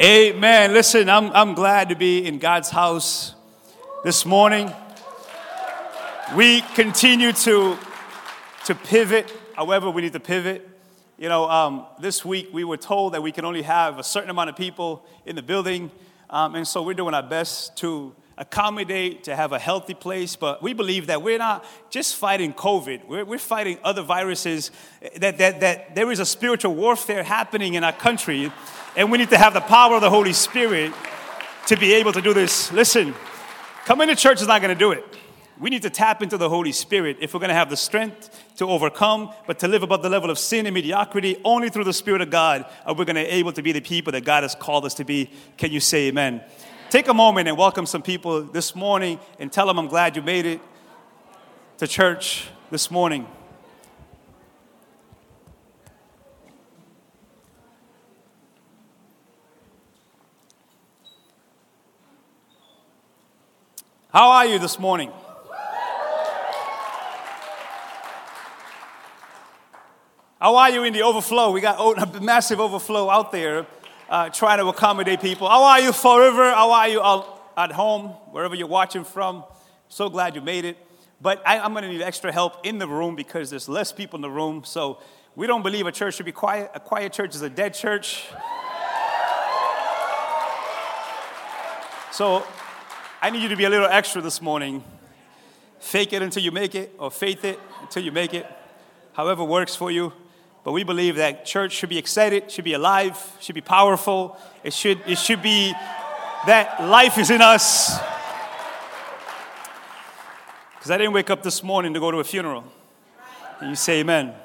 Amen. Listen, I'm, I'm glad to be in God's house this morning. We continue to, to pivot however we need to pivot. You know, um, this week we were told that we can only have a certain amount of people in the building. Um, and so we're doing our best to accommodate, to have a healthy place. But we believe that we're not just fighting COVID, we're, we're fighting other viruses, that, that, that there is a spiritual warfare happening in our country and we need to have the power of the Holy Spirit to be able to do this. Listen, coming to church is not going to do it. We need to tap into the Holy Spirit if we're going to have the strength to overcome, but to live above the level of sin and mediocrity. Only through the Spirit of God are we going to be able to be the people that God has called us to be. Can you say amen? Take a moment and welcome some people this morning and tell them I'm glad you made it to church this morning. How are you this morning? How are you in the overflow? We got a massive overflow out there uh, trying to accommodate people. How are you forever? How are you at home, wherever you're watching from? So glad you made it. But I, I'm going to need extra help in the room because there's less people in the room. So we don't believe a church should be quiet. A quiet church is a dead church. So I need you to be a little extra this morning. Fake it until you make it, or faith it until you make it, however works for you. But we believe that church should be excited, should be alive, should be powerful. It should, it should be that life is in us. Because I didn't wake up this morning to go to a funeral. And you say amen. amen.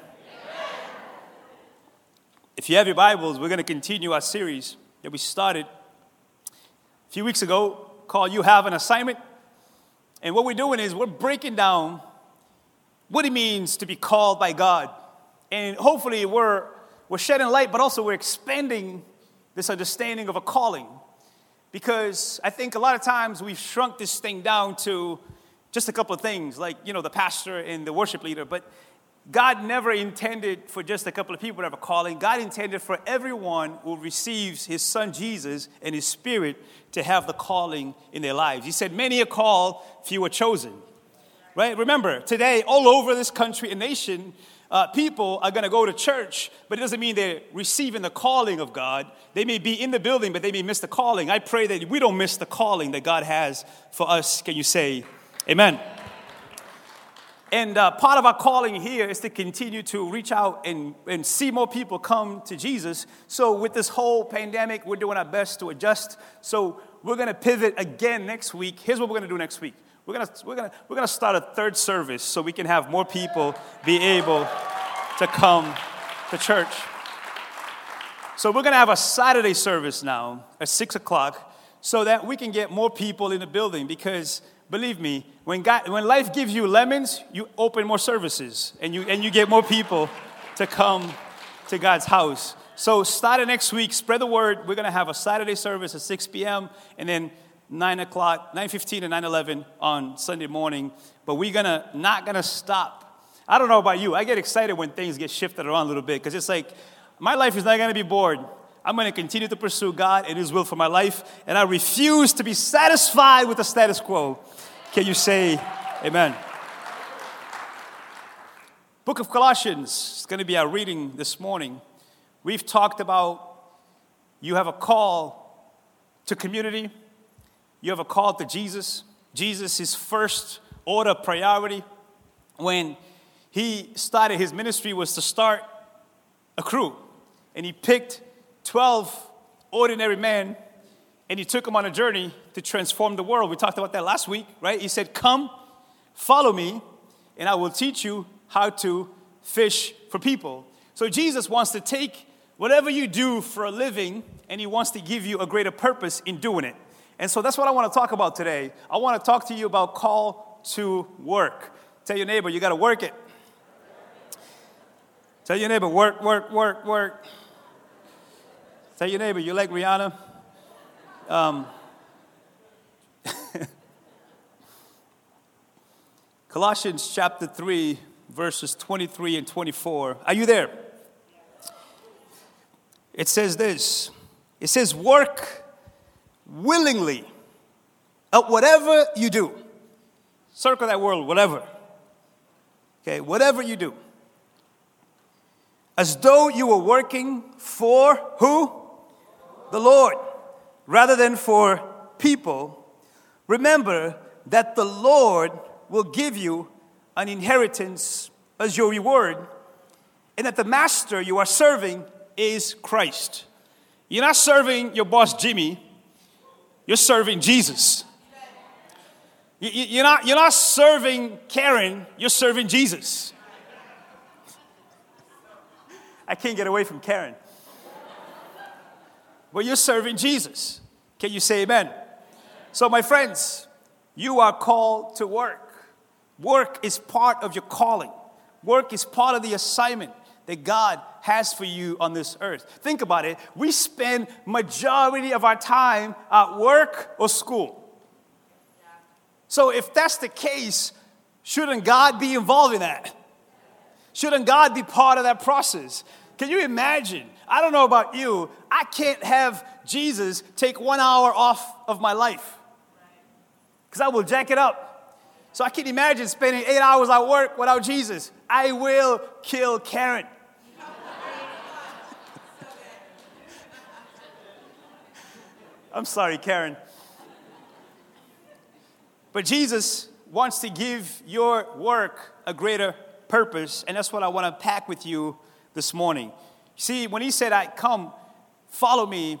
If you have your Bibles, we're going to continue our series that we started a few weeks ago called You Have an Assignment. And what we're doing is we're breaking down what it means to be called by God. And hopefully we're, we're shedding light, but also we're expanding this understanding of a calling. Because I think a lot of times we've shrunk this thing down to just a couple of things, like, you know, the pastor and the worship leader. But God never intended for just a couple of people to have a calling. God intended for everyone who receives his son Jesus and his spirit to have the calling in their lives. He said, Many are called, few are chosen. Right? Remember, today, all over this country and nation, uh, people are going to go to church, but it doesn't mean they're receiving the calling of God. They may be in the building, but they may miss the calling. I pray that we don't miss the calling that God has for us. Can you say, Amen? And uh, part of our calling here is to continue to reach out and, and see more people come to Jesus. So, with this whole pandemic, we're doing our best to adjust. So, we're going to pivot again next week. Here's what we're going to do next week we're going we're gonna, we're gonna start a third service so we can have more people be able to come to church. So, we're going to have a Saturday service now at 6 o'clock so that we can get more people in the building because believe me, when, God, when life gives you lemons, you open more services and you, and you get more people to come to God's house. So starting next week, spread the word. We're going to have a Saturday service at 6 p.m. and then 9 o'clock, 9.15 and 9.11 on Sunday morning. But we're gonna not going to stop. I don't know about you. I get excited when things get shifted around a little bit because it's like my life is not going to be bored. I'm going to continue to pursue God and His will for my life, and I refuse to be satisfied with the status quo. Can you say amen? Book of Colossians is going to be our reading this morning. We've talked about you have a call to community, you have a call to Jesus. Jesus is first order priority. When he started his ministry was to start a crew, and he picked 12 ordinary men and he took them on a journey to transform the world. We talked about that last week, right? He said, Come, follow me, and I will teach you how to fish for people. So Jesus wants to take whatever you do for a living and he wants to give you a greater purpose in doing it. And so that's what I want to talk about today. I want to talk to you about call to work. Tell your neighbor, you got to work it. Tell your neighbor, work, work, work, work. Tell your neighbor, you like Rihanna? Um, Colossians chapter 3, verses 23 and 24. Are you there? It says this It says, work willingly at whatever you do. Circle that word, whatever. Okay, whatever you do. As though you were working for who? The Lord, rather than for people. Remember that the Lord will give you an inheritance as your reward, and that the master you are serving is Christ. You're not serving your boss Jimmy, you're serving Jesus. You're not, you're not serving Karen, you're serving Jesus. I can't get away from Karen. But you're serving Jesus. Can you say amen? So, my friends, you are called to work. Work is part of your calling. Work is part of the assignment that God has for you on this earth. Think about it. We spend majority of our time at work or school. So if that's the case, shouldn't God be involved in that? Shouldn't God be part of that process? Can you imagine? I don't know about you. I can't have Jesus take one hour off of my life because I will jack it up. So I can't imagine spending eight hours at work without Jesus. I will kill Karen. I'm sorry, Karen. But Jesus wants to give your work a greater purpose, and that's what I want to pack with you this morning. See, when he said, I come, follow me,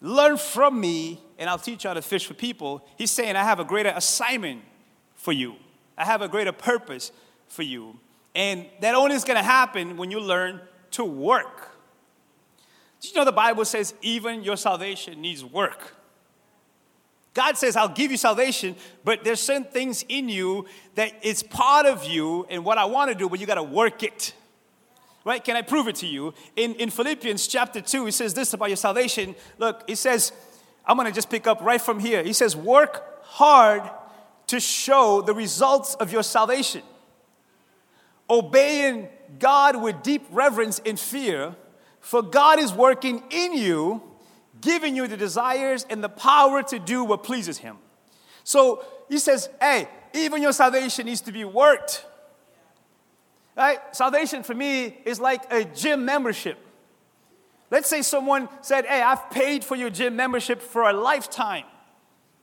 learn from me, and I'll teach you how to fish for people, he's saying, I have a greater assignment for you. I have a greater purpose for you. And that only is going to happen when you learn to work. Did you know the Bible says even your salvation needs work? God says, I'll give you salvation, but there's certain things in you that it's part of you and what I want to do, but you got to work it. Right? Can I prove it to you? In, in Philippians chapter 2, he says this about your salvation. Look, he says, I'm going to just pick up right from here. He says, Work hard to show the results of your salvation, obeying God with deep reverence and fear for God is working in you, giving you the desires and the power to do what pleases Him. So he says, hey, even your salvation needs to be worked. Right? Salvation for me is like a gym membership. Let's say someone said, Hey, I've paid for your gym membership for a lifetime.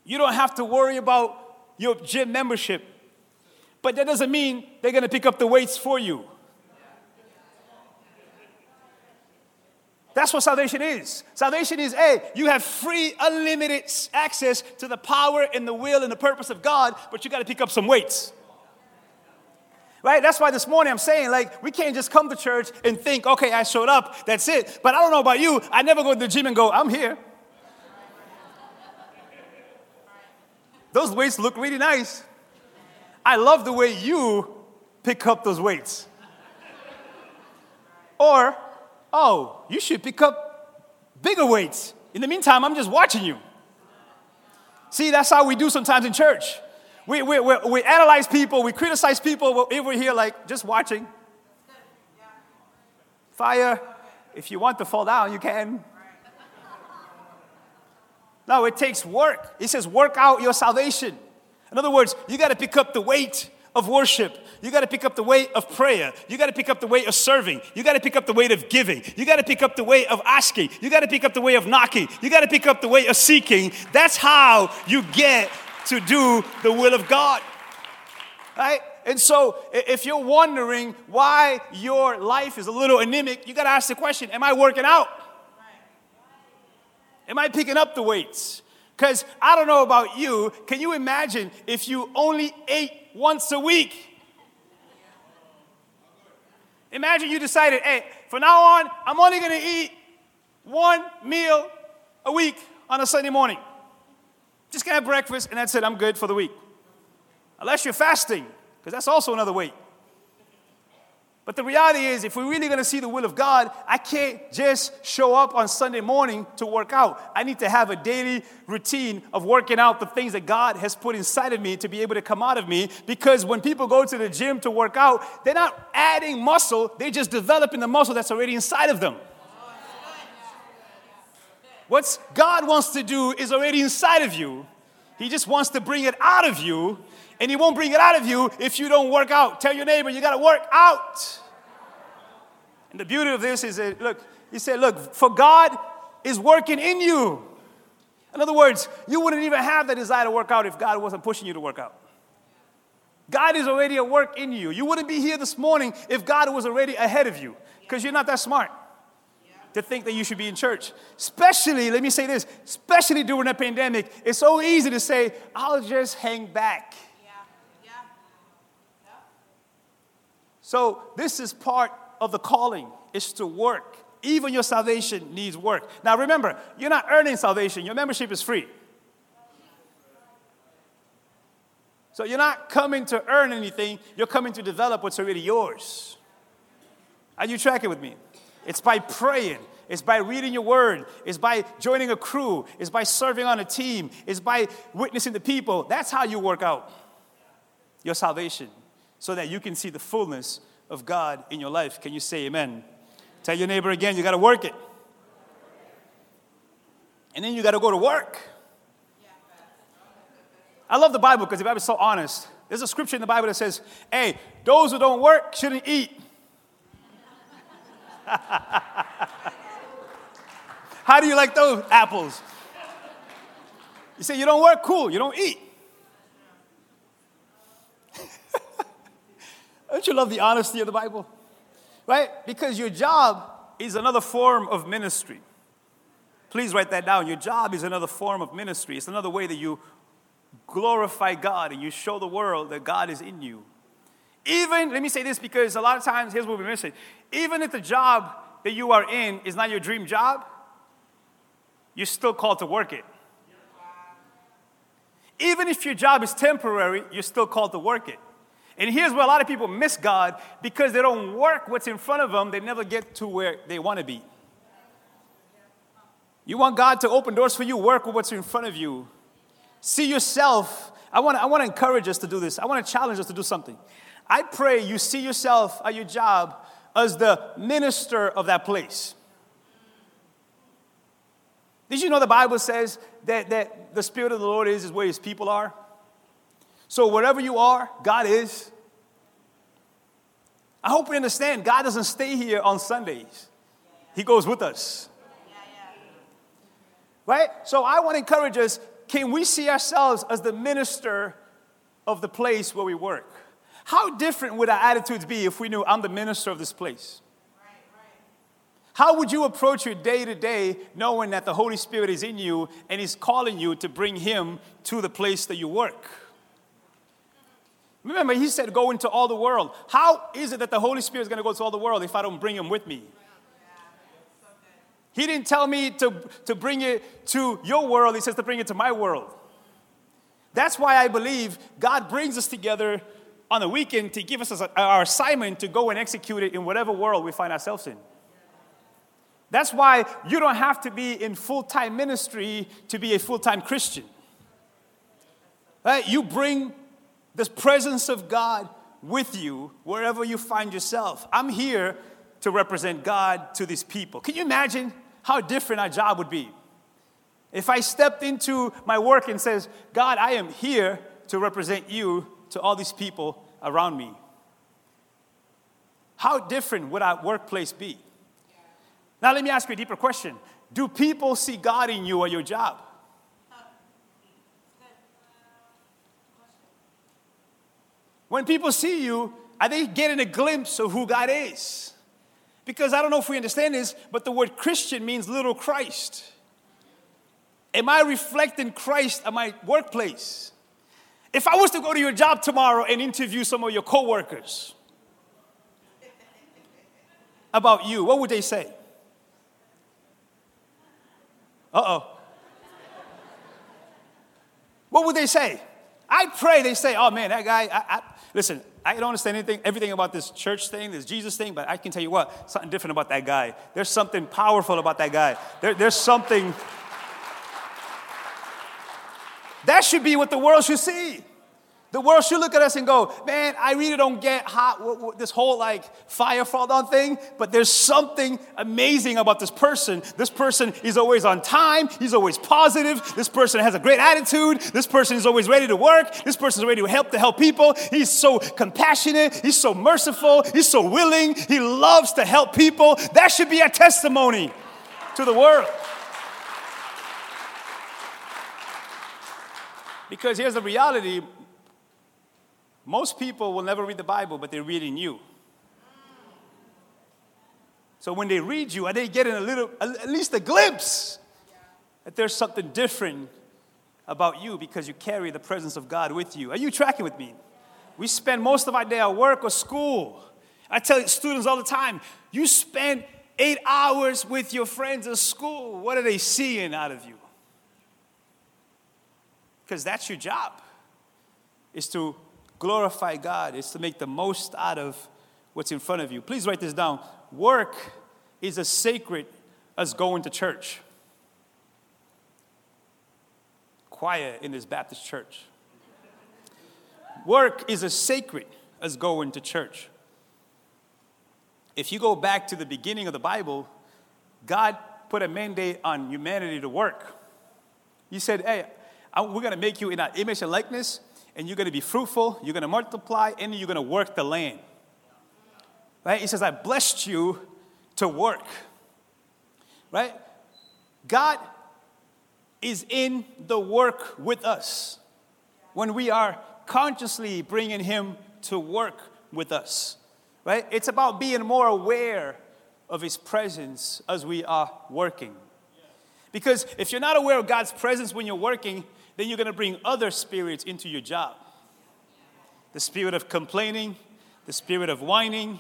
You don't have to worry about your gym membership. But that doesn't mean they're going to pick up the weights for you. That's what salvation is. Salvation is, hey, you have free, unlimited access to the power and the will and the purpose of God, but you got to pick up some weights. Right? That's why this morning I'm saying, like, we can't just come to church and think, okay, I showed up, that's it. But I don't know about you, I never go to the gym and go, I'm here. Those weights look really nice. I love the way you pick up those weights. Or oh, you should pick up bigger weights. In the meantime, I'm just watching you. See, that's how we do sometimes in church. We, we, we, we analyze people, we criticize people, if we're here like just watching. Fire, if you want to fall down, you can. No, it takes work. He says, work out your salvation. In other words, you got to pick up the weight of worship. You got to pick up the weight of prayer. You got to pick up the weight of serving. You got to pick up the weight of giving. You got to pick up the weight of asking. You got to pick up the weight of knocking. You got to pick up the weight of seeking. That's how you get to do the will of God. Right? And so, if you're wondering why your life is a little anemic, you got to ask the question Am I working out? Am I picking up the weights? Because I don't know about you, can you imagine if you only ate once a week? Imagine you decided, hey, from now on, I'm only gonna eat one meal a week on a Sunday morning. Just gonna have breakfast and that's it, I'm good for the week. Unless you're fasting, because that's also another weight. But the reality is, if we're really to see the will of God, I can't just show up on Sunday morning to work out. I need to have a daily routine of working out the things that God has put inside of me to be able to come out of me. Because when people go to the gym to work out, they're not adding muscle, they're just developing the muscle that's already inside of them. What God wants to do is already inside of you. He just wants to bring it out of you, and He won't bring it out of you if you don't work out. Tell your neighbor, you got to work out. And the beauty of this is that, look, He said, look, for God is working in you. In other words, you wouldn't even have the desire to work out if God wasn't pushing you to work out. God is already at work in you. You wouldn't be here this morning if God was already ahead of you because you're not that smart to think that you should be in church. Especially, let me say this, especially during a pandemic, it's so easy to say, I'll just hang back. Yeah. Yeah. Yeah. So, this is part of the calling, is to work. Even your salvation needs work. Now, remember, you're not earning salvation, your membership is free. So you're not coming to earn anything, you're coming to develop what's already yours. Are you tracking with me? It's by praying, it's by reading your word, it's by joining a crew, it's by serving on a team, it's by witnessing the people. That's how you work out your salvation so that you can see the fullness of God in your life. Can you say amen? Tell your neighbor again, you got to work it. And then you got to go to work. I love the Bible because the Bible is so honest. There's a scripture in the Bible that says, hey, those who don't work shouldn't eat. How do you like those apples? You say, you don't work? Cool, you don't eat. don't you love the honesty of the Bible? Right? Because your job is another form of ministry. Please write that down. Your job is another form of ministry. It's another way that you glorify God and you show the world that God is in you. Even, let me say this because a lot of times, here's what we miss it. Even if the job that you are in is not your dream job, you're still called to work it. Even if your job is temporary, you're still called to work it. And here's where a lot of people miss God because they don't work what's in front of them, they never get to where they want to be. You want God to open doors for you, work with what's in front of you. See yourself. I want, I want to encourage us to do this. I want to challenge us to do something. I pray you see yourself at your job as the minister of that place. Did you know the Bible says that, that the Spirit of the Lord is, is where His people are? So wherever you are, God is. I hope we understand God doesn't stay here on Sundays, He goes with us. Right? So I want to encourage us can we see ourselves as the minister of the place where we work? How different would our attitudes be if we knew I'm the minister of this place? How would you approach your day to day knowing that the Holy Spirit is in you and He's calling you to bring Him to the place that you work? Remember, He said, Go into all the world. How is it that the Holy Spirit is going to go to all the world if I don't bring Him with me? He didn't tell me to, to bring it to your world, He says to bring it to my world. That's why I believe God brings us together on the weekend to give us our assignment to go and execute it in whatever world we find ourselves in. That's why you don't have to be in full time ministry to be a full time Christian. Right? You bring the presence of God with you wherever you find yourself. I'm here to represent God to these people. Can you imagine how different our job would be. If I stepped into my work and says, God, I am here to represent you to all these people around me. How different would our workplace be? Now, let me ask you a deeper question Do people see God in you or your job? When people see you, are they getting a glimpse of who God is? Because I don't know if we understand this, but the word Christian means little Christ. Am I reflecting Christ at my workplace? If I was to go to your job tomorrow and interview some of your coworkers about you, what would they say? Uh oh. What would they say? I pray they say, oh man, that guy, I, I, listen, I don't understand anything, everything about this church thing, this Jesus thing, but I can tell you what, something different about that guy. There's something powerful about that guy. There, there's something. That should be what the world should see. The world should look at us and go, man, I really don't get how this whole like fire fall down thing, but there's something amazing about this person. This person is always on time. He's always positive. This person has a great attitude. This person is always ready to work. This person is ready to help to help people. He's so compassionate. He's so merciful. He's so willing. He loves to help people. That should be a testimony to the world. Because here's the reality most people will never read the Bible, but they're reading you. So when they read you, are they getting a little, at least a glimpse that there's something different about you because you carry the presence of God with you? Are you tracking with me? We spend most of our day at work or school. I tell students all the time, you spend eight hours with your friends at school. What are they seeing out of you? Because that's your job, is to glorify God, is to make the most out of what's in front of you. Please write this down. Work is as sacred as going to church. Quiet in this Baptist church. Work is as sacred as going to church. If you go back to the beginning of the Bible, God put a mandate on humanity to work. He said, Hey, we're going to make you in our image and likeness, and you're going to be fruitful, you're going to multiply, and you're going to work the land. Right? He says, I blessed you to work. Right? God is in the work with us when we are consciously bringing Him to work with us. Right? It's about being more aware of His presence as we are working. Because if you're not aware of God's presence when you're working, then you're going to bring other spirits into your job the spirit of complaining, the spirit of whining,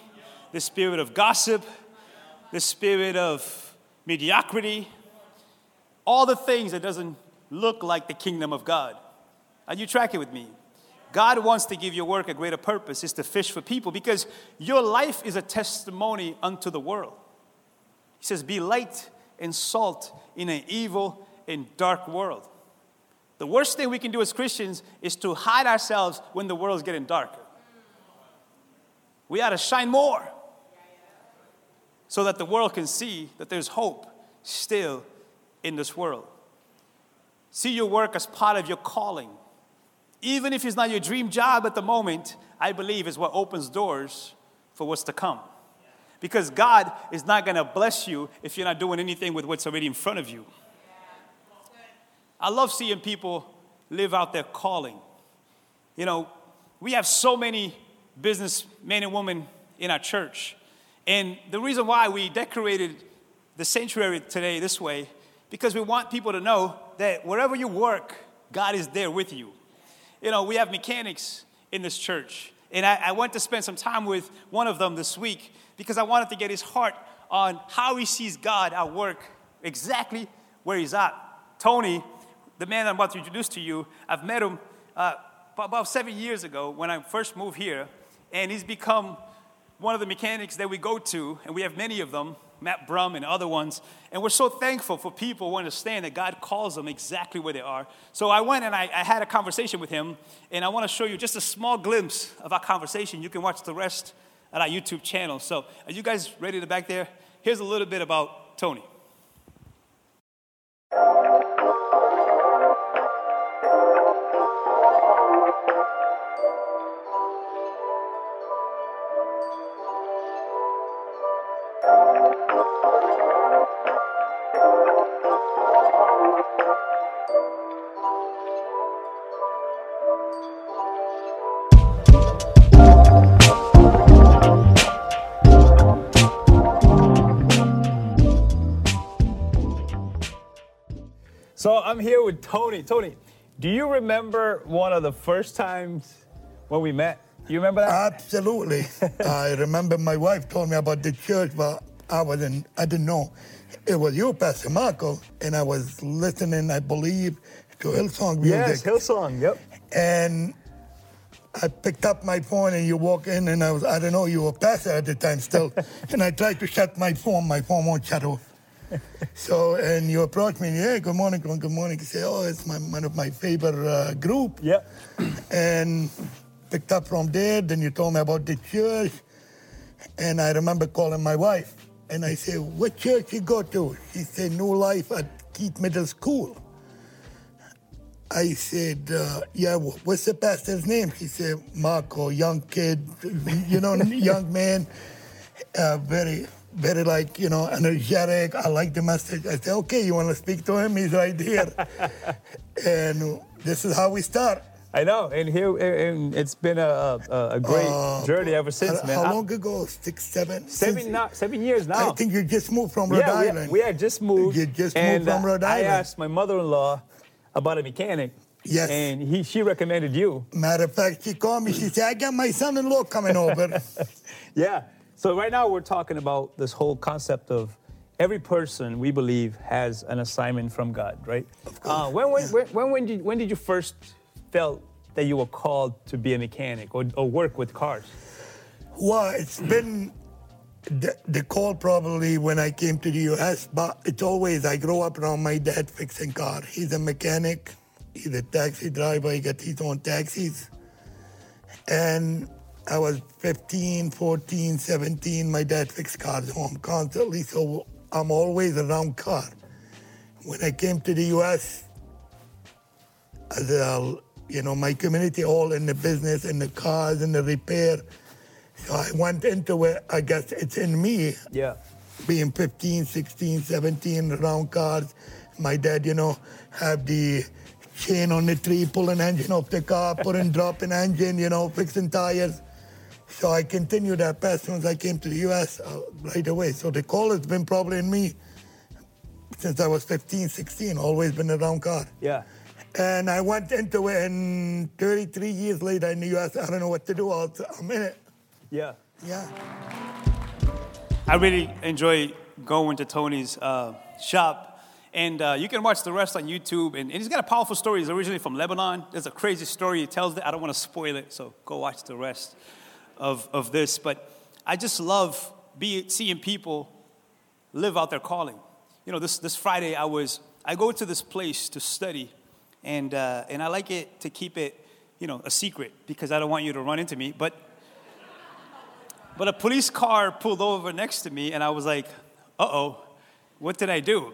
the spirit of gossip, the spirit of mediocrity, all the things that doesn't look like the kingdom of God. Are you tracking with me? God wants to give your work a greater purpose, is to fish for people because your life is a testimony unto the world. He says, Be light and salt in an evil and dark world. The worst thing we can do as Christians is to hide ourselves when the world's getting darker. We ought to shine more so that the world can see that there's hope still in this world. See your work as part of your calling. Even if it's not your dream job at the moment, I believe is what opens doors for what's to come. Because God is not going to bless you if you're not doing anything with what's already in front of you. I love seeing people live out their calling. You know, we have so many businessmen and women in our church. And the reason why we decorated the sanctuary today this way, because we want people to know that wherever you work, God is there with you. You know, we have mechanics in this church. And I, I went to spend some time with one of them this week because I wanted to get his heart on how he sees God at work exactly where he's at. Tony the man I'm about to introduce to you, I've met him uh, about seven years ago when I first moved here, and he's become one of the mechanics that we go to, and we have many of them, Matt Brum and other ones, and we're so thankful for people who understand that God calls them exactly where they are. So I went and I, I had a conversation with him, and I want to show you just a small glimpse of our conversation. You can watch the rest at our YouTube channel. So are you guys ready to back there? Here's a little bit about Tony. I'm here with Tony. Tony, do you remember one of the first times when we met? Do you remember that? Absolutely. I remember my wife told me about the church, but I wasn't. I didn't know it was you, Pastor Marco, and I was listening. I believe to Hillsong music. Yes, Hillsong. Yep. And I picked up my phone and you walk in and I was I don't know you were pastor at the time still, and I tried to shut my phone. My phone won't shut off. So, and you approach me, yeah, good morning, good morning. You say, oh, it's my, one of my favorite uh, group. Yeah. And picked up from there. Then you told me about the church. And I remember calling my wife. And I said, what church you go to? She said, New Life at Keith Middle School. I said, uh, yeah, what's the pastor's name? She said, Marco, young kid, you know, young man, uh, very, very like, you know, energetic. I like the message. I said, okay, you want to speak to him? He's right here. and this is how we start. I know, and here and it's been a, a, a great uh, journey ever since, how, man. How long ago? Six, seven, seven, seven years now. I think you just moved from Rhode yeah, Island. We, we had just moved. You just moved from Rhode Island. I asked my mother-in-law about a mechanic. Yes. And he, she recommended you. Matter of fact, she called me. She said, "I got my son-in-law coming over." yeah. So right now we're talking about this whole concept of every person we believe has an assignment from God, right? Uh, when, when, when, when, when, did, when did you first felt that you were called to be a mechanic or, or work with cars? Well, it's been the, the, call probably when I came to the U.S., but it's always I grew up around my dad fixing cars. He's a mechanic, he's a taxi driver, he got his own taxis. And I was 15, 14, 17, my dad fixed cars home constantly, so I'm always around car. When I came to the U.S., as a you know, my community all in the business, in the cars, in the repair. So I went into it, I guess it's in me. Yeah. Being 15, 16, 17, around cars. My dad, you know, have the chain on the tree, pulling engine off the car, putting, dropping engine, you know, fixing tires. So I continued that path as I came to the U.S. Uh, right away. So the call has been probably in me since I was 15, 16, always been around cars. Yeah. And I went into it, and 33 years later in the U.S., I don't know what to do. i am in it. Yeah. Yeah. I really enjoy going to Tony's uh, shop. And uh, you can watch the rest on YouTube. And, and, he's got a powerful story. He's originally from Lebanon. There's a crazy story he tells it. I don't want to spoil it, so go watch the rest of, of this. But I just love be, seeing people live out their calling. You know, this, this Friday, I was, I go to this place to study and, uh, and I like it to keep it, you know, a secret because I don't want you to run into me. But, but a police car pulled over next to me, and I was like, uh oh, what did I do?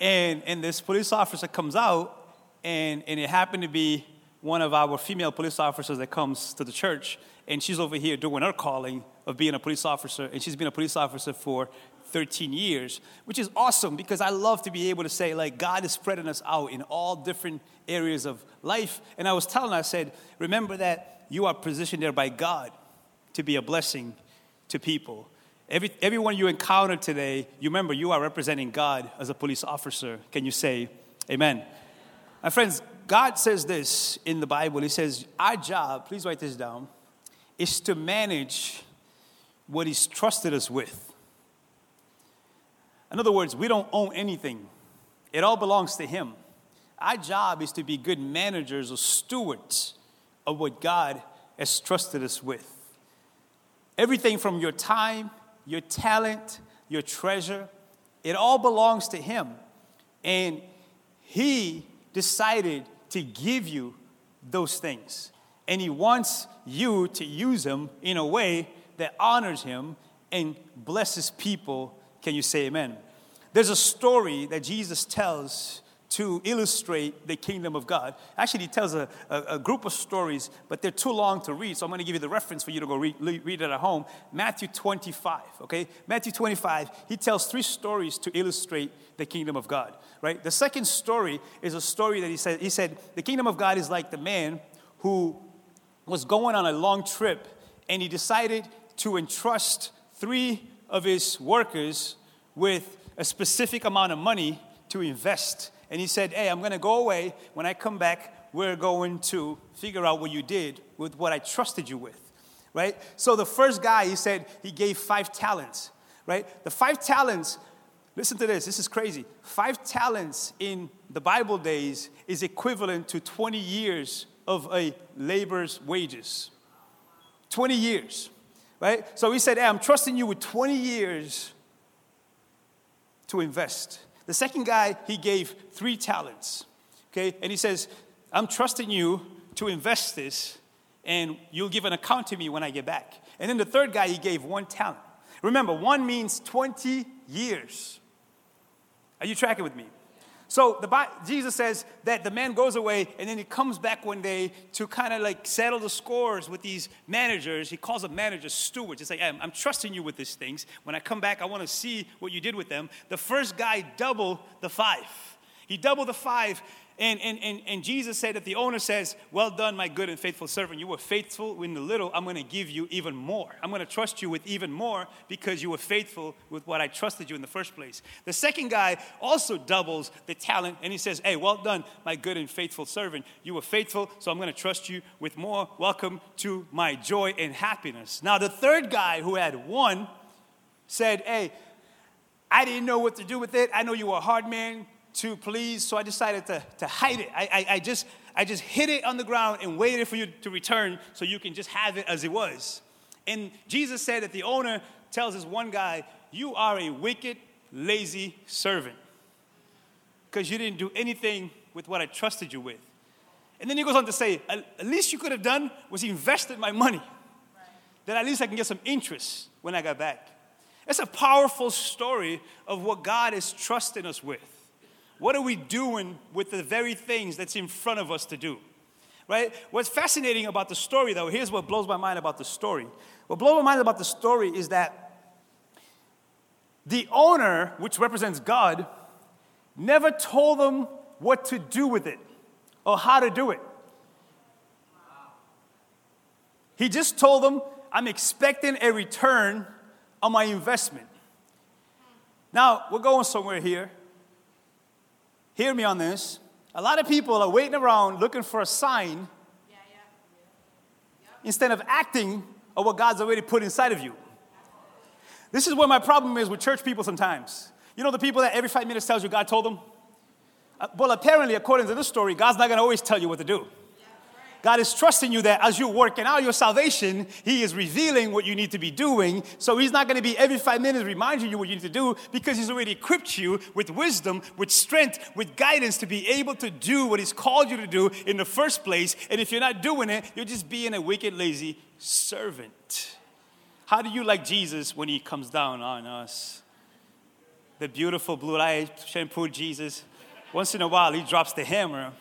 And, and this police officer comes out, and, and it happened to be one of our female police officers that comes to the church, and she's over here doing her calling of being a police officer, and she's been a police officer for 13 years, which is awesome because I love to be able to say, like, God is spreading us out in all different areas of life. And I was telling her, I said, remember that you are positioned there by God to be a blessing to people. Every, everyone you encounter today, you remember you are representing God as a police officer. Can you say amen? My friends, God says this in the Bible. He says, Our job, please write this down, is to manage what He's trusted us with. In other words, we don't own anything, it all belongs to Him. Our job is to be good managers or stewards of what God has trusted us with. Everything from your time, your talent, your treasure, it all belongs to Him. And He decided to give you those things. And He wants you to use Him in a way that honors Him and blesses people can you say amen? There's a story that Jesus tells to illustrate the kingdom of God. Actually, he tells a, a, a, group of stories, but they're too long to read, so I'm going to give you the reference for you to go read, read it at home. Matthew 25, okay? Matthew 25, he tells three stories to illustrate the kingdom of God, right? The second story is a story that he said, he said, the kingdom of God is like the man who was going on a long trip and he decided to entrust three of his workers with a specific amount of money to invest. And he said, Hey, I'm going to go away. When I come back, we're going to figure out what you did with what I trusted you with. Right? So the first guy, he said, he gave five talents. Right? The five talents, listen to this, this is crazy. Five talents in the Bible days is equivalent to 20 years of a laborer's wages. 20 years right? So he said, Hey, I'm trusting you with 20 years to invest. The second guy, he gave three talents. Okay? And he says, I'm trusting you to invest this, and you'll give an account to me when I get back. And then the third guy, he gave one talent. Remember, one means 20 years. Are you tracking with me? So the Jesus says that the man goes away and then he comes back one day to kind of like settle the scores with these managers. He calls them managers stewards. It's like, I'm trusting you with these things. When I come back, I want to see what you did with them. The first guy double the five. He doubled the five and, and, and, and Jesus said that the owner says, Well done, my good and faithful servant. You were faithful in the little. I'm going to give you even more. I'm going to trust you with even more because you were faithful with what I trusted you in the first place. The second guy also doubles the talent and he says, Hey, well done, my good and faithful servant. You were faithful, so I'm going to trust you with more. Welcome to my joy and happiness. Now, the third guy who had one said, Hey, I didn't know what to do with it. I know you were a hard man to please, so I decided to, to hide it. I, I, I, just, I just hid it on the ground and waited for you to return so you can just have it as it was. And Jesus said that the owner tells this one guy, You are a wicked, lazy servant because you didn't do anything with what I trusted you with. And then he goes on to say, At least you could have done was invested my money. That at least I can get some interest when I got back. It's a powerful story of what God is trusting us with. What are we doing with the very things that's in front of us to do? Right? What's fascinating about the story, though, here's what blows my mind about the story. What blows my mind about the story is that the owner, which represents God, never told them what to do with it or how to do it. He just told them, I'm expecting a return on my investment. Now, we're going somewhere here hear me on this. A lot of people are waiting around looking for a sign yeah, yeah. Yep. instead of acting on what God's already put inside of you. This is where my problem is with church people sometimes. You know the people that every five minutes tells you God told them? Uh, well, apparently, according to this story, God's not going to always tell you what to do. God is trusting you that as you're working out your salvation, He is revealing what you need to be doing. So He's not going to be every five minutes reminding you what you need to do because He's already equipped you with wisdom, with strength, with guidance to be able to do what He's called you to do in the first place. And if you're not doing it, you're just being a wicked, lazy servant. How do you like Jesus when He comes down on us? The beautiful blue eyed shampoo Jesus. Once in a while, He drops the hammer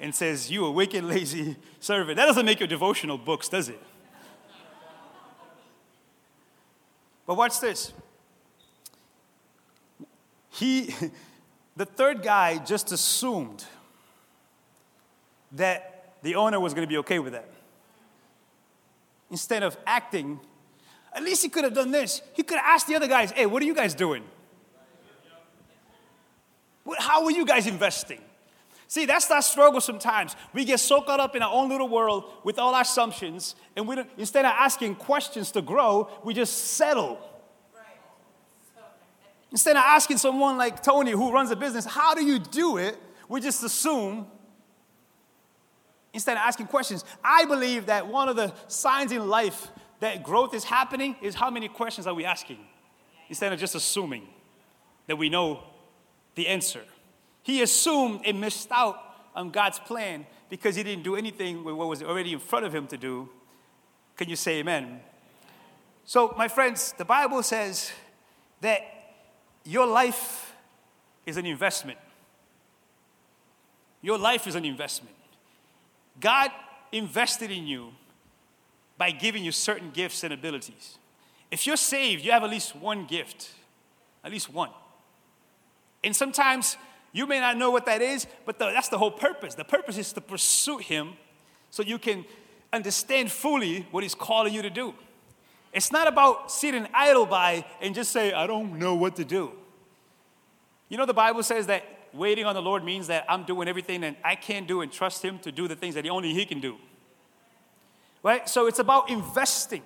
and says, You a wicked, lazy servant. That doesn't make your devotional books, does it? But watch this. He, the third guy just assumed that the owner was going to be okay with that. Instead of acting, at least he could have done this. He could have asked the other guys, hey, what are you guys doing? How are you guys investing? See, that's that struggle sometimes. We get so caught up in our own little world with all our assumptions, and we instead of asking questions to grow, we just settle. Instead of asking someone like Tony, who runs a business, how do you do it? We just assume instead of asking questions. I believe that one of the signs in life that growth is happening is how many questions are we asking instead of just assuming that we know the answer. He assumed and missed out on God's plan because he didn't do anything with what was already in front of him to do. Can you say amen? So, my friends, the Bible says that your life is an investment. Your life is an investment. God invested in you by giving you certain gifts and abilities. If you're saved, you have at least one gift, at least one. And sometimes you may not know what that is, but the, that's the whole purpose. The purpose is to pursue Him so you can understand fully what He's calling you to do. It's not about sitting idle by and just say, I don't know what to do. You know, the Bible says that waiting on the Lord means that I'm doing everything that I can do and trust Him to do the things that only He can do. Right? So it's about investing.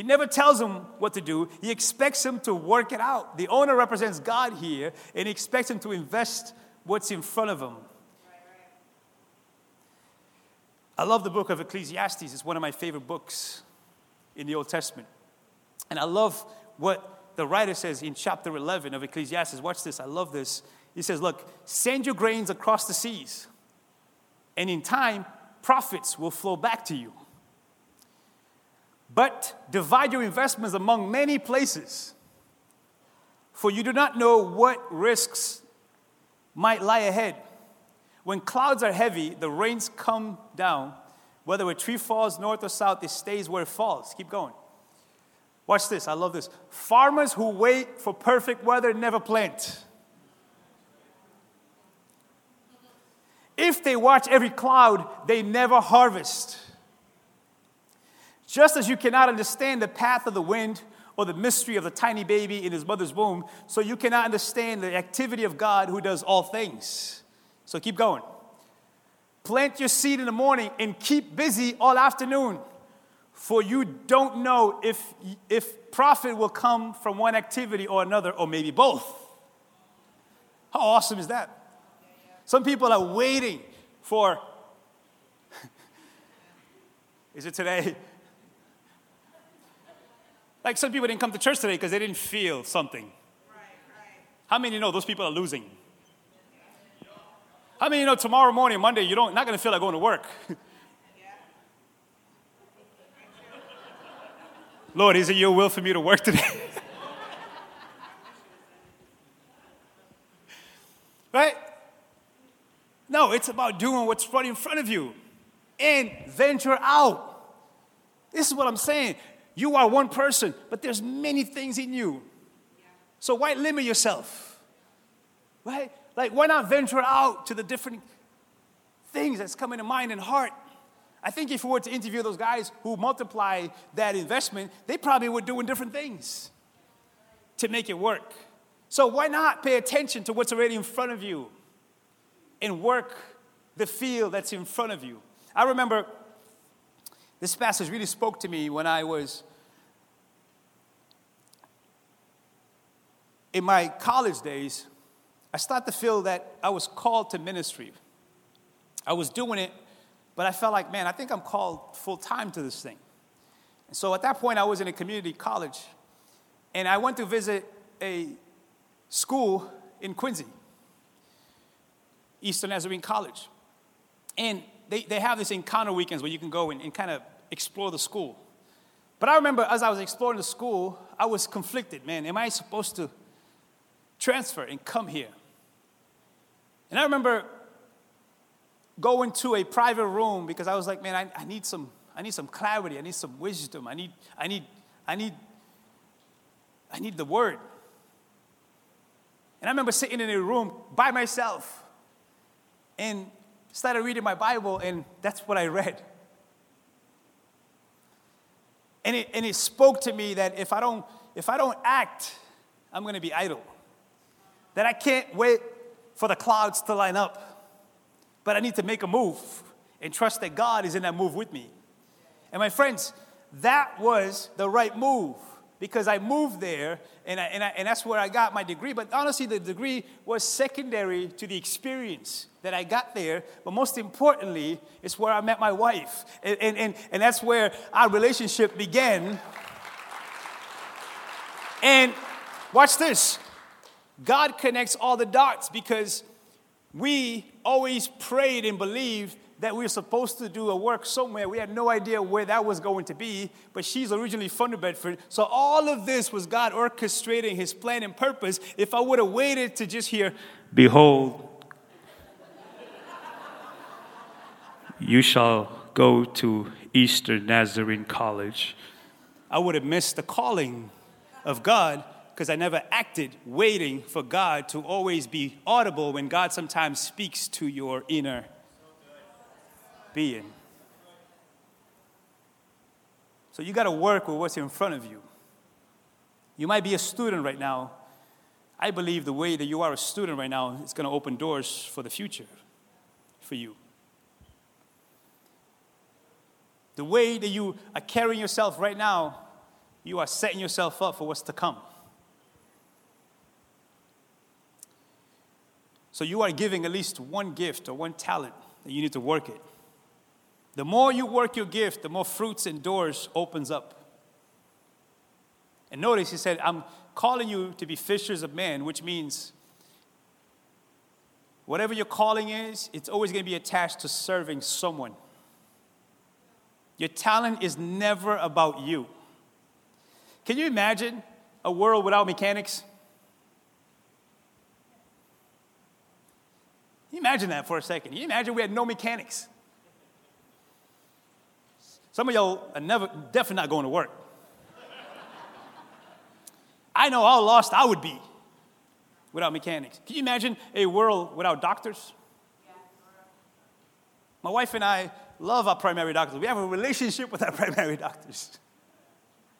He never tells him what to do. He expects him to work it out. The owner represents God here, and he expects him to invest what's in front of him. I love the book of Ecclesiastes. It's one of my favorite books in the Old Testament. And I love what the writer says in chapter 11 of Ecclesiastes. Watch this, I love this. He says, Look, send your grains across the seas, and in time, profits will flow back to you. But divide your investments among many places, for you do not know what risks might lie ahead. When clouds are heavy, the rains come down. Whether a tree falls north or south, it stays where it falls. Keep going. Watch this, I love this. Farmers who wait for perfect weather never plant. If they watch every cloud, they never harvest. Just as you cannot understand the path of the wind or the mystery of the tiny baby in his mother's womb, so you cannot understand the activity of God who does all things. So keep going. Plant your seed in the morning and keep busy all afternoon, for you don't know if, if profit will come from one activity or another, or maybe both. How awesome is that? Some people are waiting for, is it today? Like some people didn't come to church today because they didn't feel something. How many know those people are losing? How many know tomorrow morning, Monday, you don't not gonna feel like going to work? Lord, is it your will for me to work today? right? No, it's about doing what's right in front of you and venture out. This is what I'm saying. You are one person, but there's many things in you. So why limit yourself? Right? Like, why not venture out to the different things that's coming to mind and heart? I think if we were to interview those guys who multiply that investment, they probably were doing different things to make it work. So why not pay attention to what's already in front of you and work the field that's in front of you? I remember this passage really spoke to me when I was in my college days, I started to feel that I was called to ministry. I was doing it, but I felt like, man, I think I'm called full time to this thing. And so at that point, I was in a community college, and I went to visit a school in Quincy, Eastern Nazarene College. And they, they have this encounter weekends where you can go and, and kind of explore the school. But I remember as I was exploring the school, I was conflicted, man. Am I supposed to transfer and come here. And I remember going to a private room because I was like, man, I, I, need some, I need some clarity. I need some wisdom. I need, I need, I need, I need the word. And I remember sitting in a room by myself and started reading my Bible, and that's what I read. And it, and it spoke to me that if I don't, if I don't act, I'm going to be idle that I can't wait for the clouds to line up, but I need to make a move and trust that God is in that move with me. And my friends, that was the right move because I moved there and, I, and, I, and that's where I got my degree. But honestly, the degree was secondary to the experience that I got there. But most importantly, it's where I met my wife. And, and, and, and that's where our relationship began. And watch this God connects all the dots because we always prayed and believed that we were supposed to do a work somewhere. We had no idea where that was going to be, but she's originally from New Bedford. So all of this was God orchestrating his plan and purpose. If I would have waited to just hear, Behold, you shall go to Eastern Nazarene College, I would have missed the calling of God because I never acted waiting for God to always be audible when God sometimes speaks to your inner being. So you got to work with what's in front of you. You might be a student right now. I believe the way that you are a student right now is going to open doors for the future for you. The way that you are carrying yourself right now, you are setting yourself up for what's to come. So you are giving at least one gift or one talent that you need to work it. The more you work your gift, the more fruits and doors opens up. And notice he said, I'm, calling you to be fishers of men, which means whatever your calling is, it's always going to be attached to serving someone. Your talent is never about you. Can you imagine a world without mechanics? You imagine that for a second? Can you imagine we had no mechanics? Some of y'all are never, definitely not going to work. I know how lost I would be without mechanics. Can you imagine a world without doctors? My wife and I love our primary doctors. We have a relationship with our primary doctors.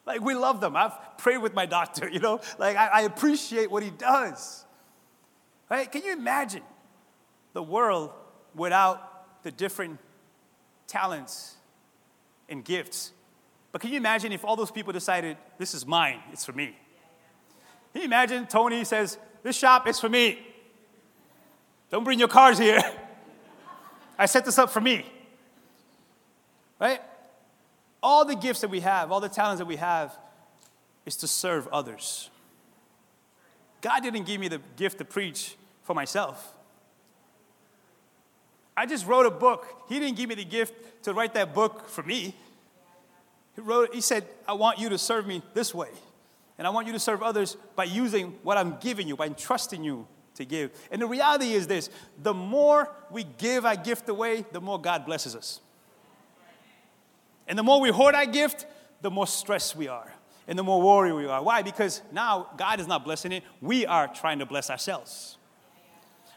Like, we love them. I've prayed with my doctor, you know? Like, I, I appreciate what he does. Right? Can you imagine the world without the different talents and gifts? But can you imagine if all those people decided, this is mine, it's for me? Can you imagine Tony says, this shop is for me. Don't bring your cars here. I set this up for me. Right? All the gifts that we have, all the talents that we have, is to serve others. God didn't give me the gift to preach for myself. I just wrote a book. He didn't give me the gift to write that book for me. He wrote, he said, I want you to serve me this way. And I want you to serve others by using what I'm giving you, by entrusting you to give. And the reality is this the more we give our gift away, the more God blesses us. And the more we hoard our gift, the more stressed we are and the more worried we are. Why? Because now God is not blessing it, we are trying to bless ourselves.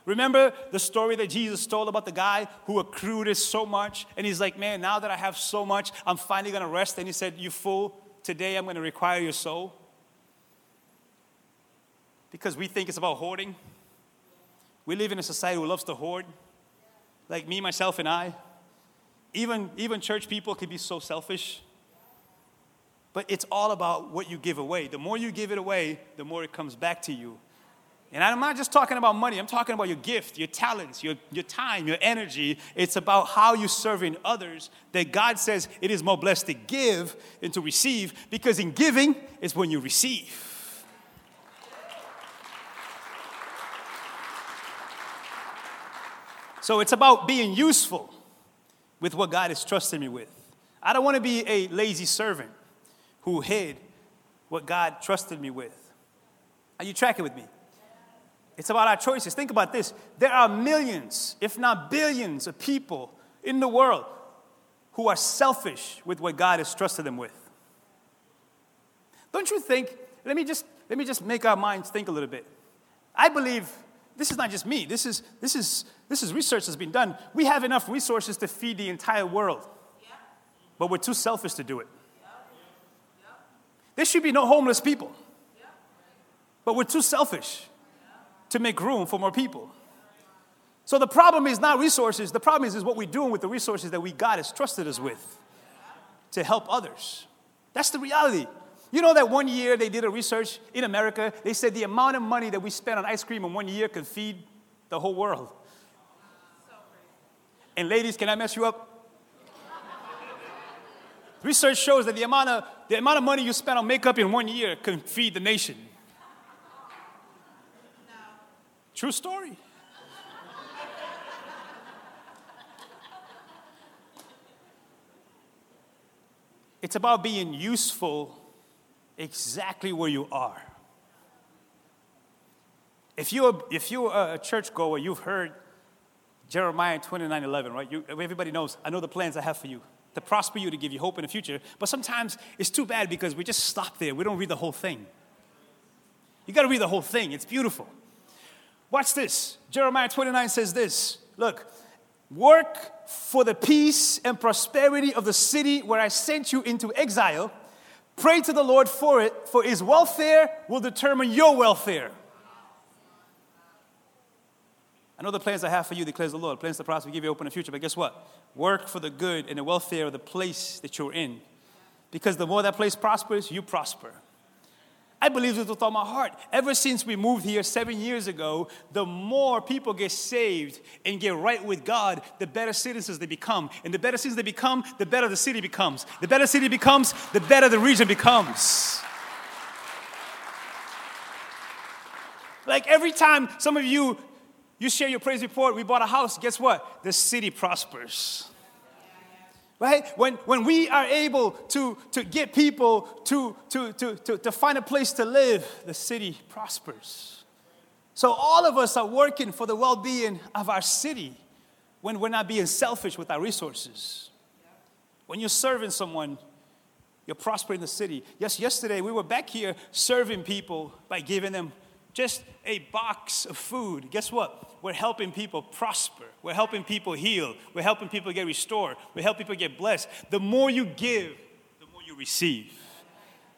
Remember the story that Jesus told about the guy who accrued so much? And he's like, Man, now that I have so much, I'm finally gonna rest. And he said, You fool, today I'm gonna require your soul because we think it's about hoarding. We live in a society who loves to hoard, like me, myself, and I. Even, even church people can be so selfish. But it's all about what you give away. The more you give it away, the more it comes back to you. And I'm not just talking about money, I'm talking about your gift, your talents, your, your time, your energy. It's about how you're serving others that God says it is more blessed to give than to receive, because in giving is when you receive. So it's about being useful with what God has trusted me with. I don't want to be a lazy servant who hid what God trusted me with. Are you tracking with me? It's about our choices. Think about this. There are millions, if not billions, of people in the world who are selfish with what God has trusted them with. Don't you think? Let me just let me just make our minds think a little bit. I believe this is not just me. This is, this is, this is research that's been done. We have enough resources to feed the entire world, but we're too selfish to do it. There should be no homeless people, but we're too selfish to make room for more people. So the problem is not resources. The problem is, is what we're doing with the resources that we God has trusted us with to help others. That's the reality. You know that one year they did a research in America, they said the amount of money that we spend on ice cream in one year could feed the whole world. And ladies, can I mess you up? Research shows that the amount, of, the amount of money you spend on makeup in one year can feed the nation. True story. it's about being useful exactly where you are. If you're, if you're a churchgoer, you've heard Jeremiah 29 11, right? You, everybody knows, I know the plans I have for you to prosper you, to give you hope in the future. But sometimes it's too bad because we just stop there. We don't read the whole thing. You got to read the whole thing, it's beautiful. Watch this. Jeremiah 29 says this Look, work for the peace and prosperity of the city where I sent you into exile Pray to the Lord for it, for his welfare will determine your welfare. I know the plans I have for you, declares the Lord. Plans to prosper, give you hope in the future. But guess what? Work for the good and the welfare of the place that you're in. Because the more that place prospers, you prosper. I believe this with all my heart. Ever since we moved here seven years ago, the more people get saved and get right with God, the better citizens they become. And the better citizens they become, the better the city becomes. The better city becomes, the better the region becomes. Like every time some of you you share your praise report, we bought a house, guess what? The city prospers. Right? When, when we are able to, to get people to, to, to, to, to find a place to live, the city prospers. So all of us are working for the well being of our city when we're not being selfish with our resources. When you're serving someone, you're prospering the city. Yes, yesterday we were back here serving people by giving them just a box of food. Guess what? We're helping people prosper. We're helping people heal. We're helping people get restored. We help people get blessed. The more you give, the more you receive.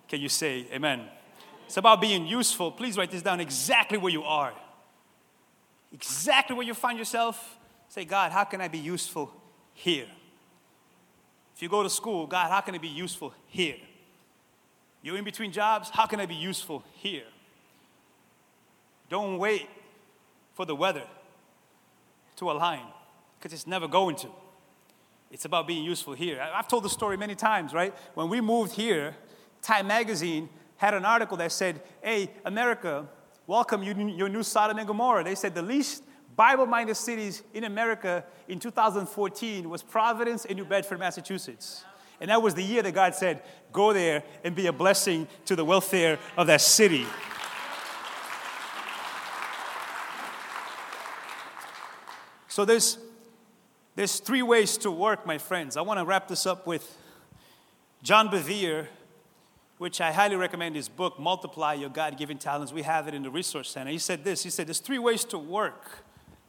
Can you say amen? It's about being useful. Please write this down exactly where you are. Exactly where you find yourself. Say, God, how can I be useful here? If you go to school, God, how can I be useful here? You're in between jobs, how can I be useful here? Don't wait for the weather to align because it's never going to. It's about being useful here. I've told the story many times, right? When we moved here, Time Magazine had an article that said, Hey, America, welcome your new Sodom and Gomorrah. They said the least Bible minded cities in America in 2014 was Providence and New Bedford, Massachusetts. And that was the year that God said, Go there and be a blessing to the welfare of that city. So there's, there's three ways to work, my friends. I want to wrap this up with John Bevere, which I highly recommend his book, Multiply Your God Given Talents. We have it in the Resource Center. He said this He said, There's three ways to work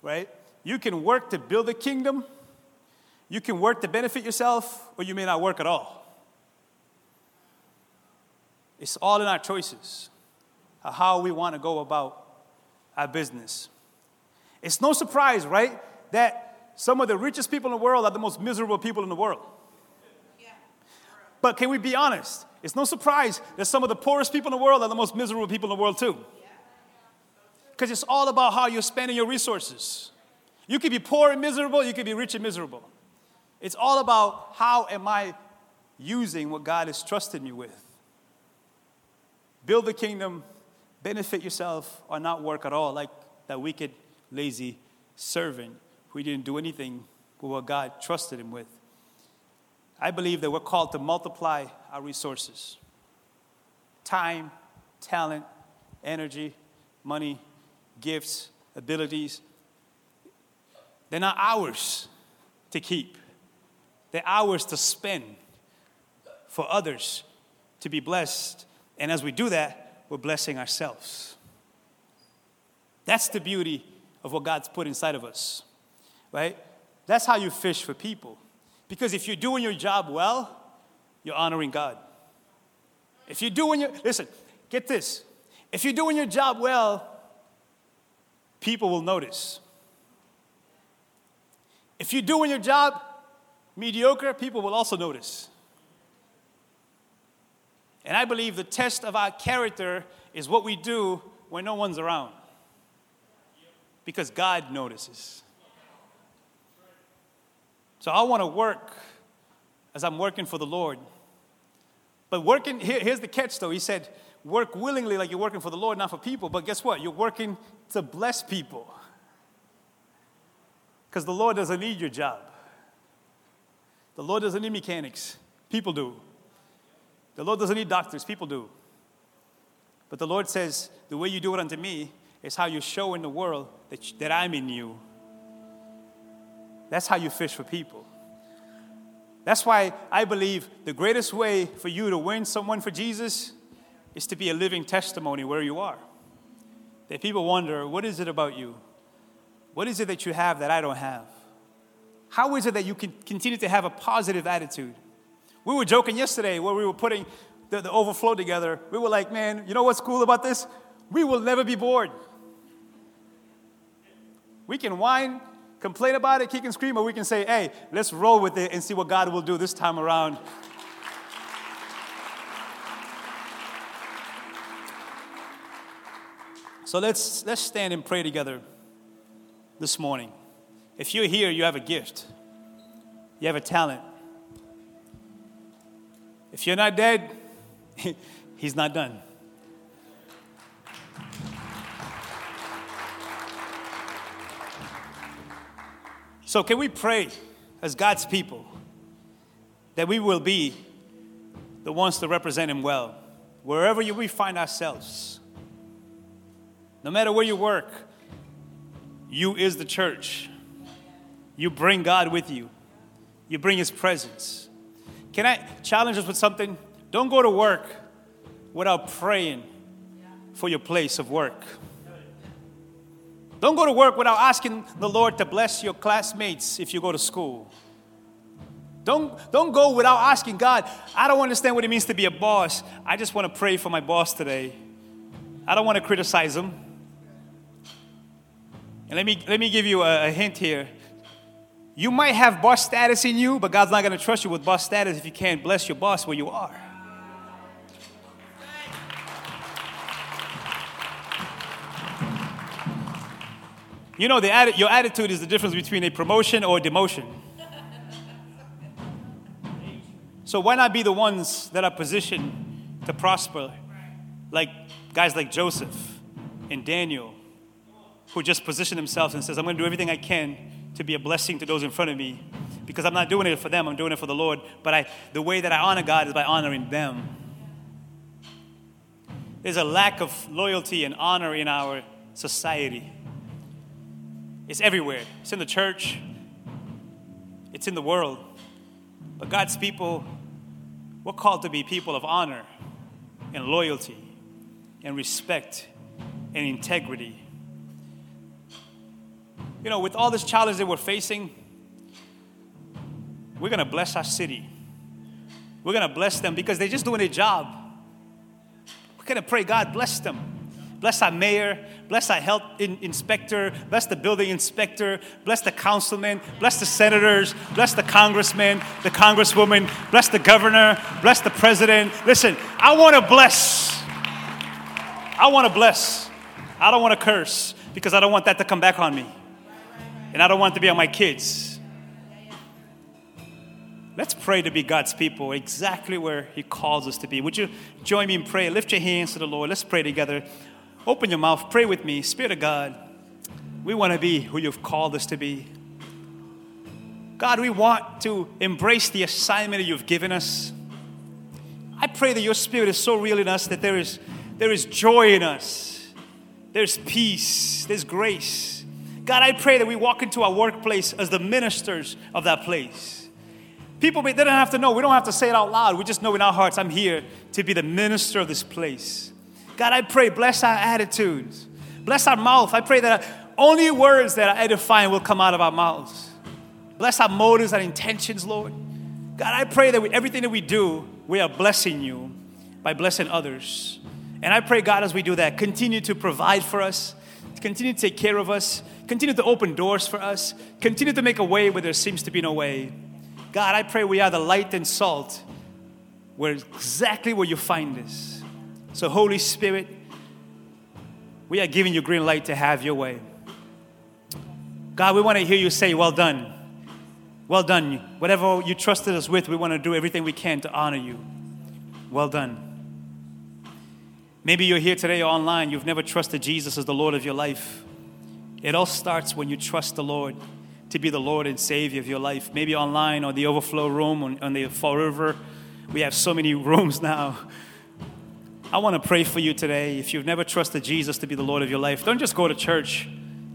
right? You can work to build a kingdom, you can work to benefit yourself, or you may not work at all. It's all in our choices, how we want to go about our business. It's no surprise, right, that some of the richest people in the world are the most miserable people in the world. But can we be honest? It's no surprise that some of the poorest people in the world are the most miserable people in the world, too. Because it's all about how you're spending your resources. You could be poor and miserable, you could be rich and miserable. It's all about how am I using what God has trusted me with. Build the kingdom, benefit yourself, or not work at all, like that wicked, lazy servant who didn't do anything with what God trusted him with. I believe that we're called to multiply our resources time, talent, energy, money, gifts, abilities, they're not ours to keep. They're ours to spend for others to be blessed. And as we do that, we're blessing ourselves. That's the beauty of what God's put inside of us, right? That's how you fish for people. Because if you're doing your job well, you're honoring God. If you're doing your, listen, get this. If you're doing your job well, people will notice. If you're doing your job mediocre, people will also notice. And I believe the test of our character is what we do when no one's around. Because God notices. So I want to work as I'm working for the Lord. But working, here, here's the catch though. He said, work willingly like you're working for the Lord, not for people. But guess what? You're working to bless people. Because the Lord doesn't need your job. The Lord doesn't need mechanics. People do. The Lord doesn't need doctors. People do. But the Lord says, the way you do it unto me is how you show in the world that, that I'm in you. That's how you fish for people. That's why I believe the greatest way for you to win someone for Jesus is to be a living testimony where you are. That people wonder, what is it about you? What is it that you have that I don't have? How is it that you can continue to have a positive attitude? We were joking yesterday where we were putting the, the overflow together. We were like, man, you know what's cool about this? We will never be bored. We can whine, complain about it, kick and scream, or we can say, hey, let's roll with it and see what God will do this time around. So let's, let's stand and pray together this morning. If you're here, you have a gift, you have a talent. If you're not dead, he's not done. So, can we pray as God's people that we will be the ones to represent Him well, wherever we find ourselves? No matter where you work, you is the church. You bring God with you, you bring His presence. Can I challenge us with something? Don't go to work without praying for your place of work. Don't go to work without asking the Lord to bless your classmates if you go to school. Don't, don't go without asking God, I don't understand what it means to be a boss. I just want to pray for my boss today. I don't want to criticize him. And let me, let me give you a, a hint here. You might have boss status in you, but God's not going to trust you with boss status if you can't bless your boss where you are. You know, the your attitude is the difference between a promotion or a demotion. So why not be the ones that are positioned to prosper, like guys like Joseph and Daniel, who just position themselves and says, "I'm going to do everything I can to be a blessing to those in front of me, because I'm not doing it for them, I'm doing it for the Lord. But I, the way that I honor God is by honoring them." There's a lack of loyalty and honor in our society. It's everywhere. It's in the church, it's in the world. But God's people, we're called to be people of honor and loyalty and respect and integrity. You know, with all this challenge that we're facing, we're going to bless our city. We're going to bless them because they're just doing their job. We're going to pray, God, bless them. Bless our mayor. Bless our health in- inspector. Bless the building inspector. Bless the councilman. Bless the senators. Bless the congressman, the congresswoman. Bless the governor. Bless the president. Listen, I want to bless. I want to bless. I don't want to curse because I don't want that to come back on me. And I don't want it to be on my kids. Let's pray to be God's people exactly where He calls us to be. Would you join me in prayer? Lift your hands to the Lord. Let's pray together. Open your mouth, pray with me. Spirit of God, we want to be who you've called us to be. God, we want to embrace the assignment that you've given us. I pray that your spirit is so real in us that there is, there is joy in us, there's peace, there's grace. God, I pray that we walk into our workplace as the ministers of that place. People, they don't have to know. We don't have to say it out loud. We just know in our hearts, I'm here to be the minister of this place. God, I pray, bless our attitudes, bless our mouth. I pray that only words that are edifying will come out of our mouths. Bless our motives and intentions, Lord. God, I pray that with everything that we do, we are blessing you by blessing others. And I pray, God, as we do that, continue to provide for us, continue to take care of us, continue to open doors for us, continue to make a way where there seems to be no way. God, I pray we are the light and salt where exactly where you find us. So, Holy Spirit, we are giving you green light to have your way. God, we want to hear you say, Well done. Well done. Whatever you trusted us with, we want to do everything we can to honor you. Well done. Maybe you're here today or online, you've never trusted Jesus as the Lord of your life. It all starts when you trust the Lord to be the Lord and Savior of your life. Maybe online or the overflow room on, on the Fall River. We have so many rooms now I want to pray for you today. If you've never trusted Jesus to be the Lord of your life, don't just go to church.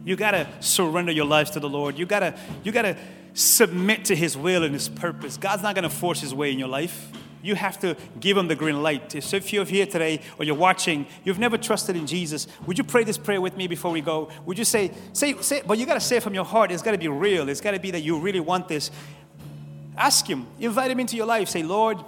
You got to surrender your lives to the Lord. You got to you got to submit to his will and his purpose. God's not going to force his way in your life. You have to give him the green light. So if you're here today or you're watching, you've never trusted in Jesus, would you pray this prayer with me before we go? Would you say, say, say, but you got to say it from your heart. It's got to be real. It's got to be that you really want this. Ask him, invite him into your life. Say, Lord,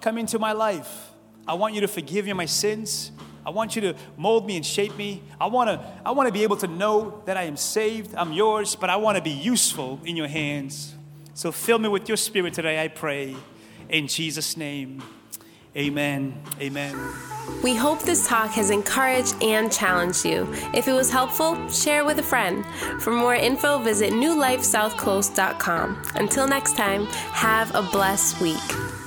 come into my life. I want you to forgive me my sins. I want you to mold me and shape me. I want to I want to be able to know that I am saved. I'm yours, but I want to be useful in your hands. So fill me with your spirit today, I pray. In Jesus name. Amen. Amen. We hope this talk has encouraged and challenged you. If it was helpful, share it with a friend. For more info, visit newlifesouthcoast.com. Until next time, have a blessed week.